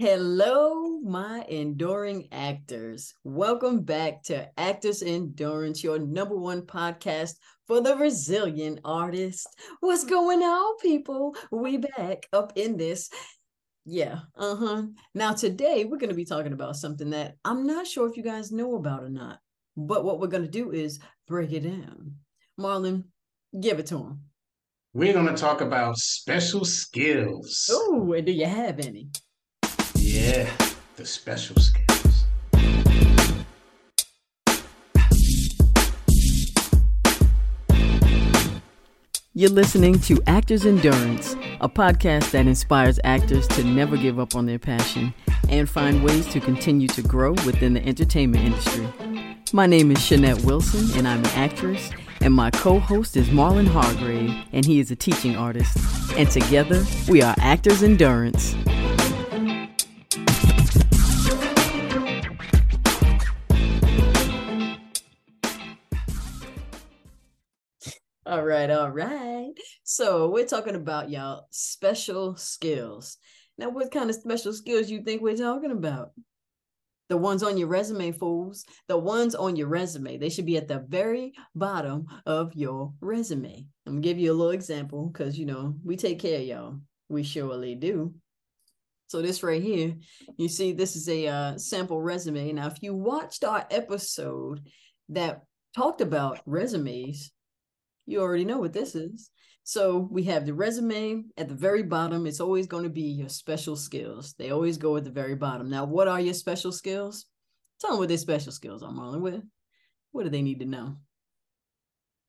Hello, my enduring actors. Welcome back to Actors Endurance, your number one podcast for the resilient artist. What's going on, people? We back up in this. Yeah, uh-huh. Now today we're going to be talking about something that I'm not sure if you guys know about or not. But what we're going to do is break it down. Marlon, give it to him. We're going to talk about special skills. Oh, and do you have any? Yeah, the special skills. You're listening to Actors Endurance, a podcast that inspires actors to never give up on their passion and find ways to continue to grow within the entertainment industry. My name is Shanette Wilson, and I'm an actress, and my co host is Marlon Hargrave, and he is a teaching artist. And together, we are Actors Endurance. All right, all right. So we're talking about y'all special skills. Now, what kind of special skills you think we're talking about? The ones on your resume, fools. The ones on your resume. They should be at the very bottom of your resume. I'm gonna give you a little example because you know we take care of y'all. We surely do. So this right here, you see, this is a uh, sample resume. Now, if you watched our episode that talked about resumes, you already know what this is. So we have the resume at the very bottom. It's always going to be your special skills. They always go at the very bottom. Now, what are your special skills? Tell them what their special skills are, Marlon. What, what do they need to know?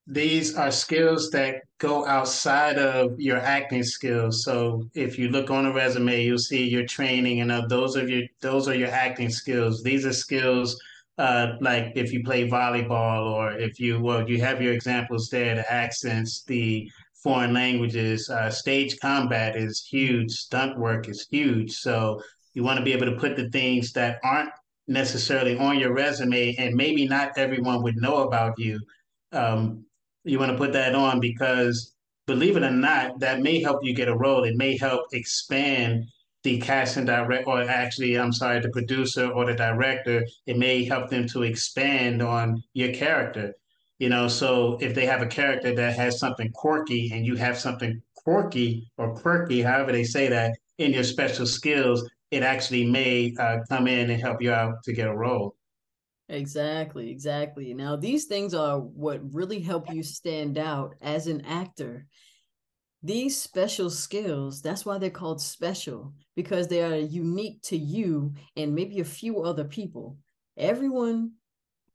These are skills that go outside of your acting skills. So if you look on a resume, you'll see your training and uh, those are your those are your acting skills. These are skills uh, like if you play volleyball or if you well you have your examples there the accents the foreign languages uh, stage combat is huge stunt work is huge. So you want to be able to put the things that aren't necessarily on your resume and maybe not everyone would know about you um, you want to put that on because believe it or not that may help you get a role. It may help expand the casting direct, or actually, I'm sorry, the producer or the director, it may help them to expand on your character. You know, so if they have a character that has something quirky and you have something quirky or quirky, however they say that, in your special skills, it actually may uh, come in and help you out to get a role. Exactly, exactly. Now, these things are what really help you stand out as an actor these special skills, that's why they're called special, because they are unique to you and maybe a few other people. Everyone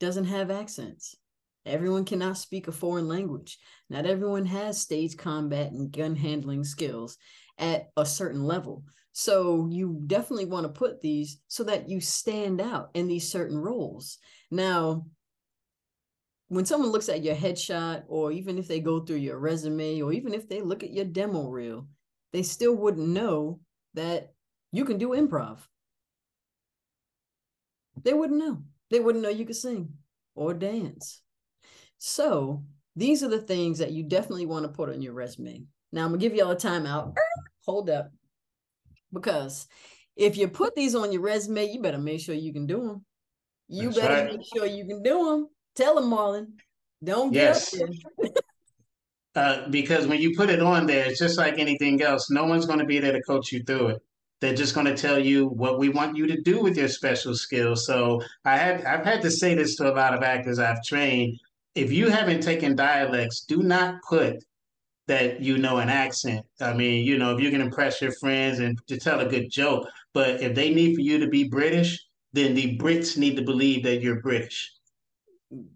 doesn't have accents. Everyone cannot speak a foreign language. Not everyone has stage combat and gun handling skills at a certain level. So you definitely want to put these so that you stand out in these certain roles. Now, when someone looks at your headshot or even if they go through your resume or even if they look at your demo reel they still wouldn't know that you can do improv. They wouldn't know. They wouldn't know you could sing or dance. So these are the things that you definitely want to put on your resume. Now i'm gonna give y'all a timeout. Hold up. Because if you put these on your resume you better make sure you can do them you That's better right. make sure you can do them Tell him, Marlon. Don't get yes. uh, because when you put it on there, it's just like anything else. No one's going to be there to coach you through it. They're just going to tell you what we want you to do with your special skills. So I had I've had to say this to a lot of actors I've trained. If you haven't taken dialects, do not put that you know an accent. I mean, you know, if you can impress your friends and to tell a good joke, but if they need for you to be British, then the Brits need to believe that you're British.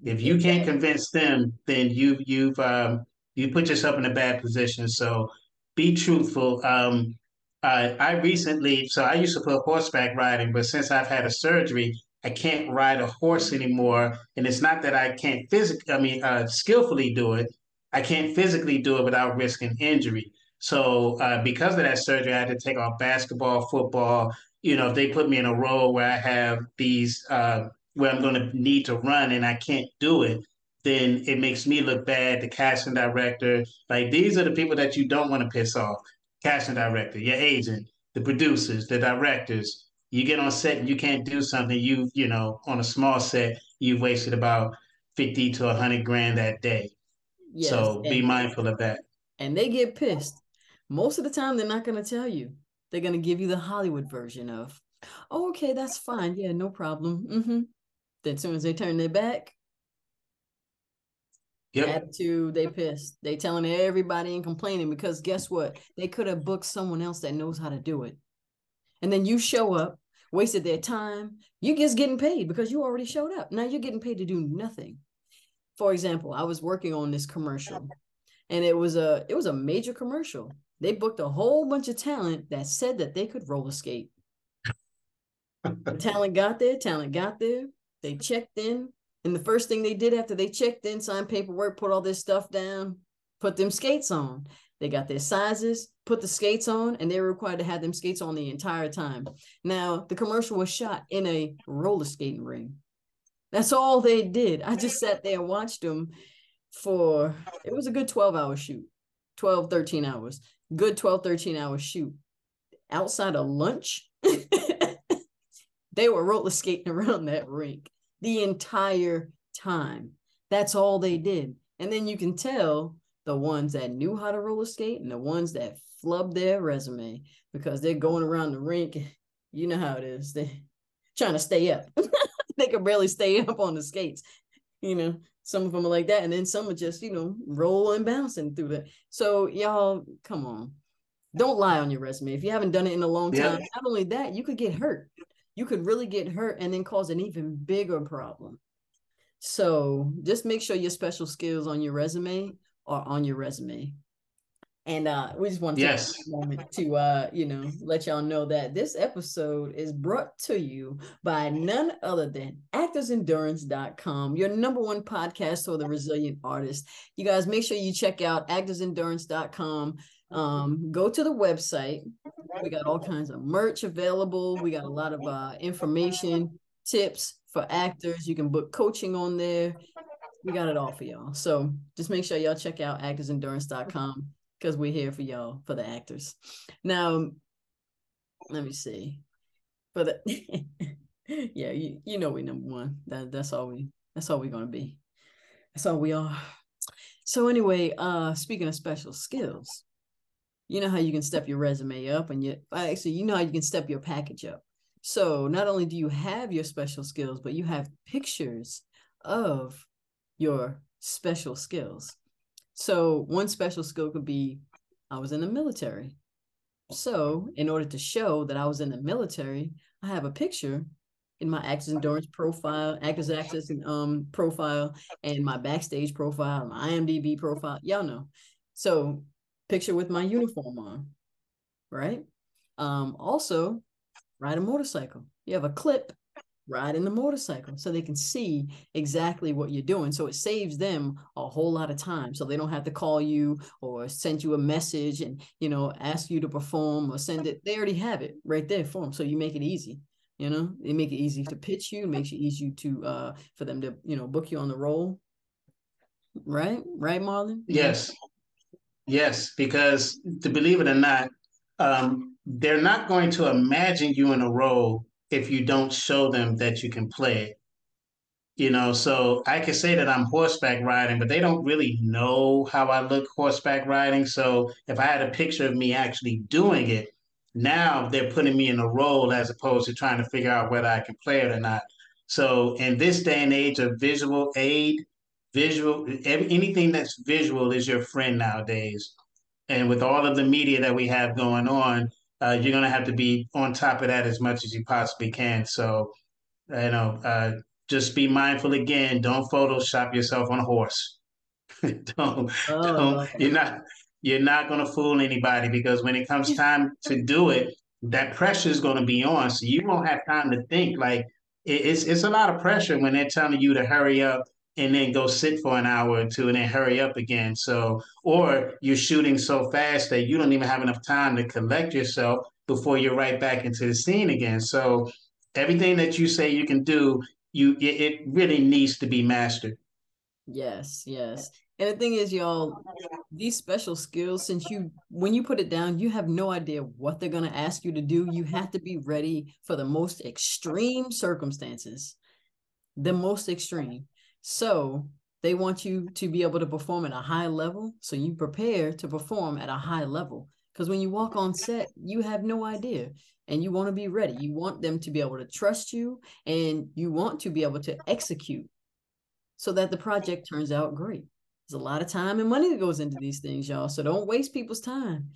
If you can't convince them, then you you've um, you put yourself in a bad position. So be truthful. Um, I, I recently, so I used to put horseback riding, but since I've had a surgery, I can't ride a horse anymore. And it's not that I can't physically, I mean, uh, skillfully do it. I can't physically do it without risking injury. So uh, because of that surgery, I had to take off basketball, football. You know, if they put me in a role where I have these uh, where I'm going to need to run and I can't do it, then it makes me look bad. The casting director, like these are the people that you don't want to piss off. Casting director, your agent, the producers, the directors, You get on set and you can't do something. You you know on a small set you've wasted about fifty to hundred grand that day. Yes, so be mindful of that. And they get pissed. Most of the time, they're not going to tell you. They're going to give you the Hollywood version of, oh, okay, that's fine. Yeah, no problem. Mm-hmm. Then as soon as they turn their back, Yep. Attitude, they pissed. They telling everybody and complaining because guess what? They could have booked someone else that knows how to do it. And then you show up, wasted their time. You just getting paid because you already showed up. Now you're getting paid to do nothing. For example, I was working on this commercial and it was a it was a major commercial. They booked a whole bunch of talent that said that they could roller skate. talent got there, talent got there. They checked in, and the first thing they did after they checked in, signed paperwork, put all this stuff down, put them skates on. They got their sizes, put the skates on, and they were required to have them skates on the entire time. Now, the commercial was shot in a roller skating ring. That's all they did. I just sat there and watched them for, it was a good 12 hour shoot, 12, 13 hours, good 12, 13 hour shoot. Outside of lunch, they were roller skating around that rink the entire time. That's all they did. And then you can tell the ones that knew how to roller skate and the ones that flubbed their resume because they're going around the rink. You know how it is. They're trying to stay up. they can barely stay up on the skates. You know, some of them are like that. And then some are just, you know, rolling, bouncing through that. So, y'all, come on. Don't lie on your resume. If you haven't done it in a long time, yeah. not only that, you could get hurt you could really get hurt and then cause an even bigger problem. So just make sure your special skills on your resume are on your resume. And uh, we just want to yes. take a moment to, uh, you know, let y'all know that this episode is brought to you by none other than actorsendurance.com, your number one podcast for the resilient artist. You guys make sure you check out actorsendurance.com. Um, go to the website. We got all kinds of merch available. We got a lot of uh, information, tips for actors. You can book coaching on there. We got it all for y'all. So just make sure y'all check out actorsendurance.com because we're here for y'all, for the actors. Now, let me see. For the yeah, you, you know we number one. That that's all we that's all we're gonna be. That's all we are. So anyway, uh speaking of special skills, you know how you can step your resume up and you actually you know how you can step your package up. So not only do you have your special skills but you have pictures of your special skills. So one special skill could be i was in the military. So in order to show that i was in the military i have a picture in my actors endurance profile actors access and um profile and my backstage profile my imdb profile y'all know. So picture with my uniform on, right? Um, also, ride a motorcycle. You have a clip, ride in the motorcycle so they can see exactly what you're doing. So it saves them a whole lot of time. So they don't have to call you or send you a message and, you know, ask you to perform or send it. They already have it right there for them. So you make it easy. You know, they make it easy to pitch you, makes it easy to uh for them to, you know, book you on the role. Right? Right, Marlon? Yes. Yes, because to believe it or not, um, they're not going to imagine you in a role if you don't show them that you can play it. You know, so I can say that I'm horseback riding, but they don't really know how I look horseback riding. So if I had a picture of me actually doing it, now they're putting me in a role as opposed to trying to figure out whether I can play it or not. So in this day and age of visual aid, visual anything that's visual is your friend nowadays. And with all of the media that we have going on uh, you're going to have to be on top of that as much as you possibly can. So you know uh, just be mindful again. Don't photoshop yourself on a horse. Don't, oh, don't okay. you're not you're not going to fool anybody because when it comes time to do it that pressure is going to be on. So you won't have time to think. Like it's it's a lot of pressure when they're telling you to hurry up and then go sit for an hour or two and then hurry up again. So, or you're shooting so fast that you don't even have enough time to collect yourself before you're right back into the scene again. So, everything that you say you can do, you it really needs to be mastered. Yes, yes. And the thing is, y'all, these special skills, since you, when you put it down, you have no idea what they're going to ask you to do. You have to be ready for the most extreme circumstances, the most extreme. So they want you to be able to perform at a high level. So you prepare to perform at a high level. Because when you walk on set, you have no idea and you want to be ready. You want them to be able to trust you and you want to be able to execute so that the project turns out great. There's a lot of time and money that goes into these things, y'all. So don't waste people's time.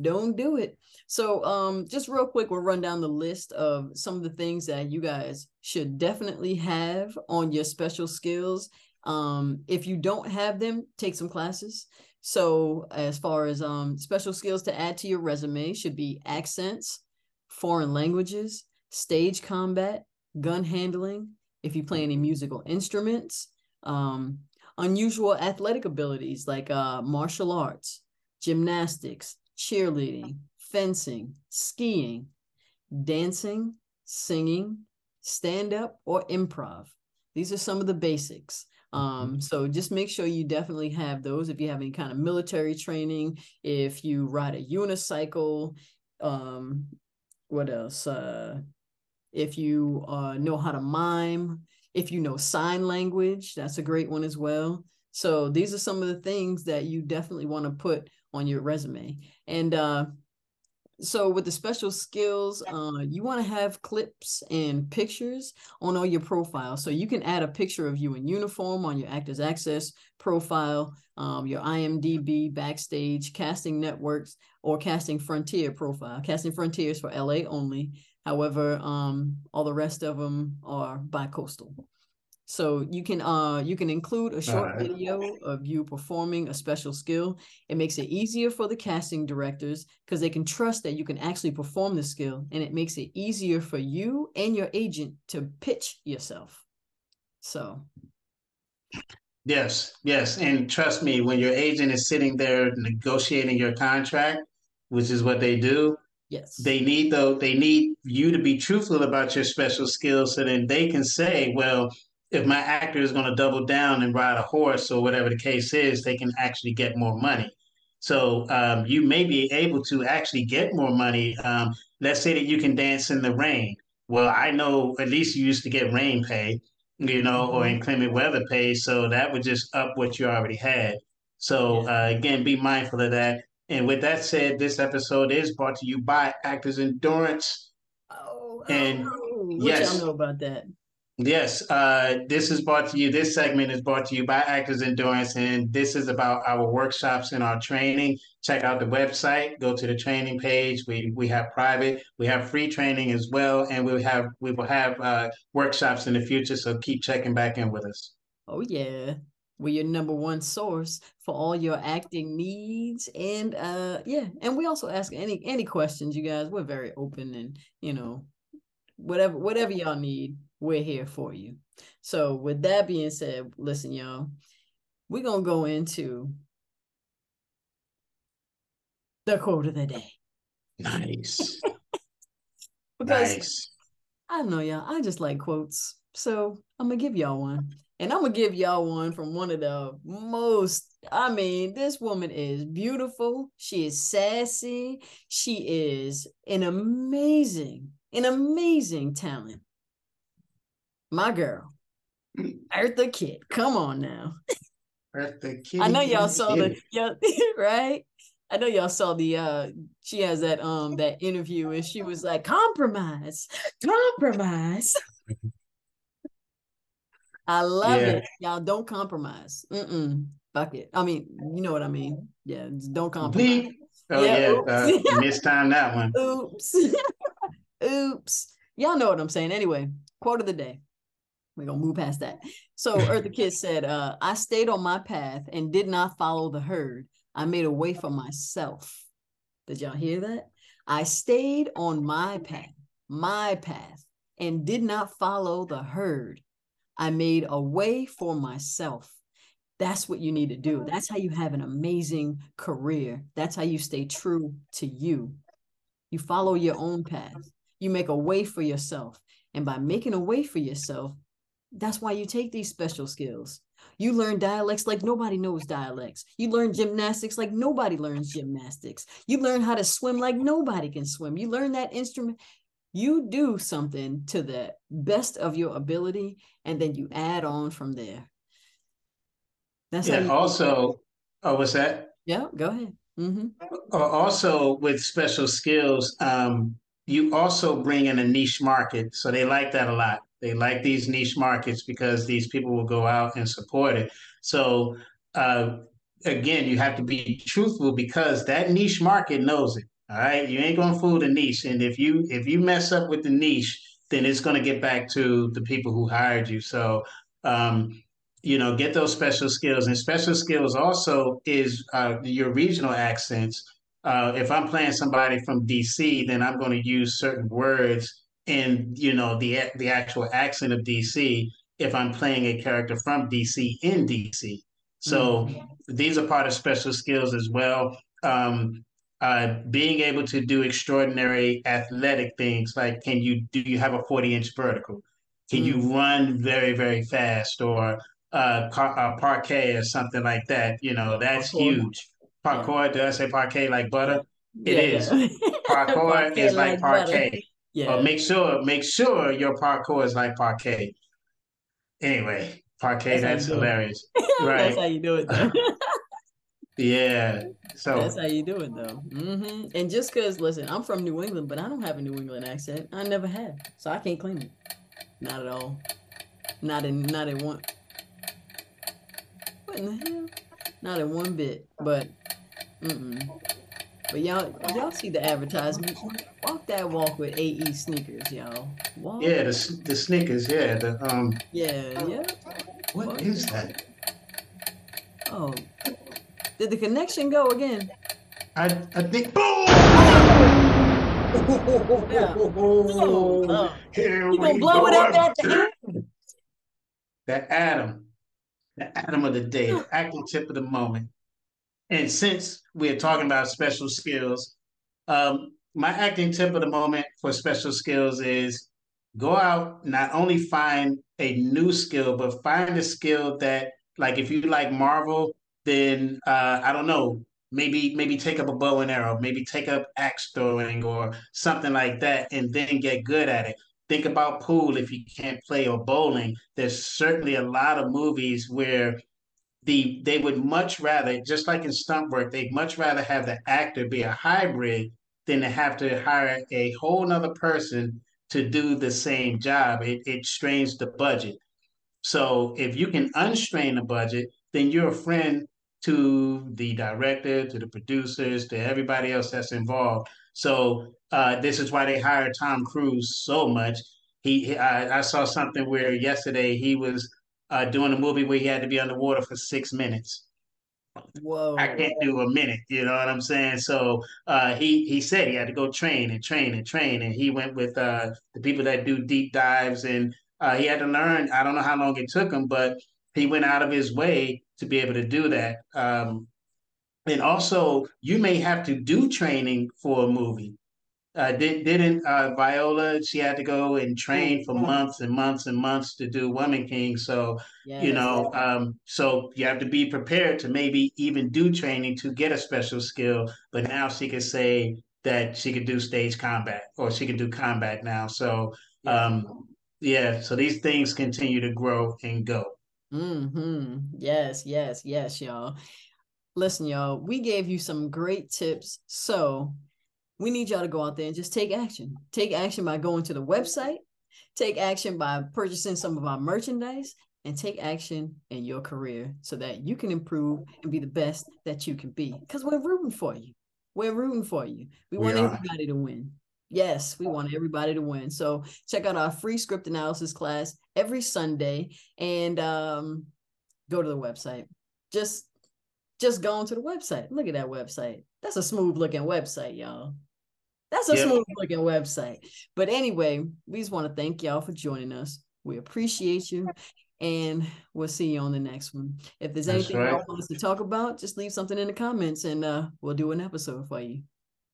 Don't do it. So um just real quick, we'll run down the list of some of the things that you guys should definitely have on your special skills. Um, if you don't have them, take some classes. So as far as um special skills to add to your resume should be accents, foreign languages, stage combat, gun handling, if you play any musical instruments, um, unusual athletic abilities like uh, martial arts, gymnastics, cheerleading, fencing, skiing, dancing, singing, stand up, or improv. These are some of the basics. Um, so just make sure you definitely have those if you have any kind of military training, if you ride a unicycle, um, what else? Uh, if you uh, know how to mime, if you know sign language, that's a great one as well. So these are some of the things that you definitely want to put on your resume. And uh, so with the special skills, uh, you want to have clips and pictures on all your profiles. So you can add a picture of you in uniform on your Actors Access profile, um, your IMDb, Backstage, Casting Networks, or Casting Frontier profile. Casting Frontiers for LA only. However, um, all the rest of them are bi-coastal. So you can uh you can include a short right. video of you performing a special skill. It makes it easier for the casting directors because they can trust that you can actually perform the skill and it makes it easier for you and your agent to pitch yourself. So Yes, yes. And trust me, when your agent is sitting there negotiating your contract, which is what they do, Yes. They need though they need you to be truthful about your special skills so then they can say, well, if my actor is going to double down and ride a horse or whatever the case is, they can actually get more money. So um, you may be able to actually get more money. Um, let's say that you can dance in the rain. Well, I know at least you used to get rain pay, you know, mm-hmm. or inclement weather pay. So that would just up what you already had. So uh, again, be mindful of that. And with that said, this episode is brought to you by Actors Endurance. Oh, and oh, what yes, y'all know about that? Yes, uh, this is brought to you. This segment is brought to you by Actors Endurance, and this is about our workshops and our training. Check out the website. Go to the training page. We we have private, we have free training as well, and we have we will have uh, workshops in the future. So keep checking back in with us. Oh yeah, we're your number one source for all your acting needs and uh yeah and we also ask any any questions you guys we're very open and you know whatever whatever y'all need we're here for you so with that being said listen y'all we're gonna go into the quote of the day nice because nice. i know y'all i just like quotes so i'm gonna give y'all one and I'm gonna give y'all one from one of the most, I mean, this woman is beautiful. She is sassy. She is an amazing, an amazing talent. My girl, Eartha Kitt. Come on now. Eartha Kitt. I know y'all saw the yeah, right? I know y'all saw the uh she has that um that interview and she was like compromise, compromise. I love yeah. it. Y'all don't compromise. Mm-mm. Fuck it. I mean, you know what I mean. Yeah, don't compromise. Oh yeah, yeah. Uh, missed time that one. Oops. Oops. Y'all know what I'm saying. Anyway, quote of the day. We're gonna move past that. So Eartha Kitt said, uh, I stayed on my path and did not follow the herd. I made a way for myself. Did y'all hear that? I stayed on my path, my path, and did not follow the herd. I made a way for myself. That's what you need to do. That's how you have an amazing career. That's how you stay true to you. You follow your own path. You make a way for yourself. And by making a way for yourself, that's why you take these special skills. You learn dialects like nobody knows dialects. You learn gymnastics like nobody learns gymnastics. You learn how to swim like nobody can swim. You learn that instrument. You do something to the best of your ability, and then you add on from there. That's yeah. also, oh, what's that? Yeah, go ahead. Mm-hmm. Also, with special skills, um, you also bring in a niche market, so they like that a lot. They like these niche markets because these people will go out and support it. So uh, again, you have to be truthful because that niche market knows it. All right, you ain't gonna fool the niche, and if you if you mess up with the niche, then it's gonna get back to the people who hired you. So, um, you know, get those special skills, and special skills also is uh, your regional accents. Uh, if I'm playing somebody from DC, then I'm going to use certain words in you know the the actual accent of DC if I'm playing a character from DC in DC. So mm-hmm. these are part of special skills as well. Um, uh, being able to do extraordinary athletic things like can you do you have a 40 inch vertical? Can mm-hmm. you run very very fast or uh, car, uh, parquet or something like that? You know that's parkour. huge. Parkour. Yeah. Did I say parquet like butter? It yeah, is. Yeah. Parkour parquet is like, like parquet. Yeah. But make sure, make sure your parkour is like parquet. Anyway, parquet, that's, that's hilarious. right. That's how you do it though. yeah. So that's how you do it though. Mm-hmm. And just because, listen, I'm from New England, but I don't have a New England accent. I never have, so I can't claim it. Not at all. Not in, not in one. What in the hell? Not in one bit. But, mm-mm. But y'all, y'all see the advertisement. Walk that walk with AE sneakers, y'all. Walk. Yeah, the the sneakers. Yeah, the um. Yeah, yeah. What walk. is that? Oh, did the connection go again? I I think. Boom! yeah. oh, oh. Here you gonna blow it up at the end? The atom, the atom of the day, the acting tip of the moment. And since we're talking about special skills, um, my acting tip of the moment for special skills is go out, not only find a new skill, but find a skill that, like, if you like Marvel, then uh, I don't know, maybe maybe take up a bow and arrow, maybe take up axe throwing or something like that, and then get good at it. Think about pool if you can't play or bowling. There's certainly a lot of movies where the they would much rather, just like in stunt work, they'd much rather have the actor be a hybrid than to have to hire a whole nother person to do the same job. It, it strains the budget. So if you can unstrain the budget, then you're a friend to the director, to the producers, to everybody else that's involved. So uh, this is why they hired Tom Cruise so much. He, I, I, saw something where yesterday he was uh, doing a movie where he had to be underwater for six minutes. Whoa! I can't do a minute. You know what I'm saying? So uh, he he said he had to go train and train and train, and he went with uh, the people that do deep dives, and uh, he had to learn. I don't know how long it took him, but he went out of his way to be able to do that. Um, and also, you may have to do training for a movie uh, did, didn't uh, Viola? She had to go and train for months and months and months to do Woman King. So yes. you know, um, so you have to be prepared to maybe even do training to get a special skill. But now she could say that she could do stage combat or she could do combat now. So um, yeah, so these things continue to grow and go. Hmm. Yes. Yes. Yes, y'all. Listen, y'all. We gave you some great tips. So we need y'all to go out there and just take action. Take action by going to the website, take action by purchasing some of our merchandise, and take action in your career so that you can improve and be the best that you can be. Because we're rooting for you. We're rooting for you. We, we want are. everybody to win. Yes, we want everybody to win. So check out our free script analysis class every Sunday and um, go to the website. Just just go onto the website. Look at that website. That's a smooth looking website, y'all. That's a yep. smooth looking website. But anyway, we just want to thank y'all for joining us. We appreciate you. And we'll see you on the next one. If there's anything right. y'all want us to talk about, just leave something in the comments and uh, we'll do an episode for you.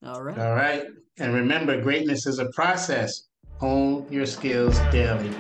All right. All right. And remember, greatness is a process. Hone your skills daily.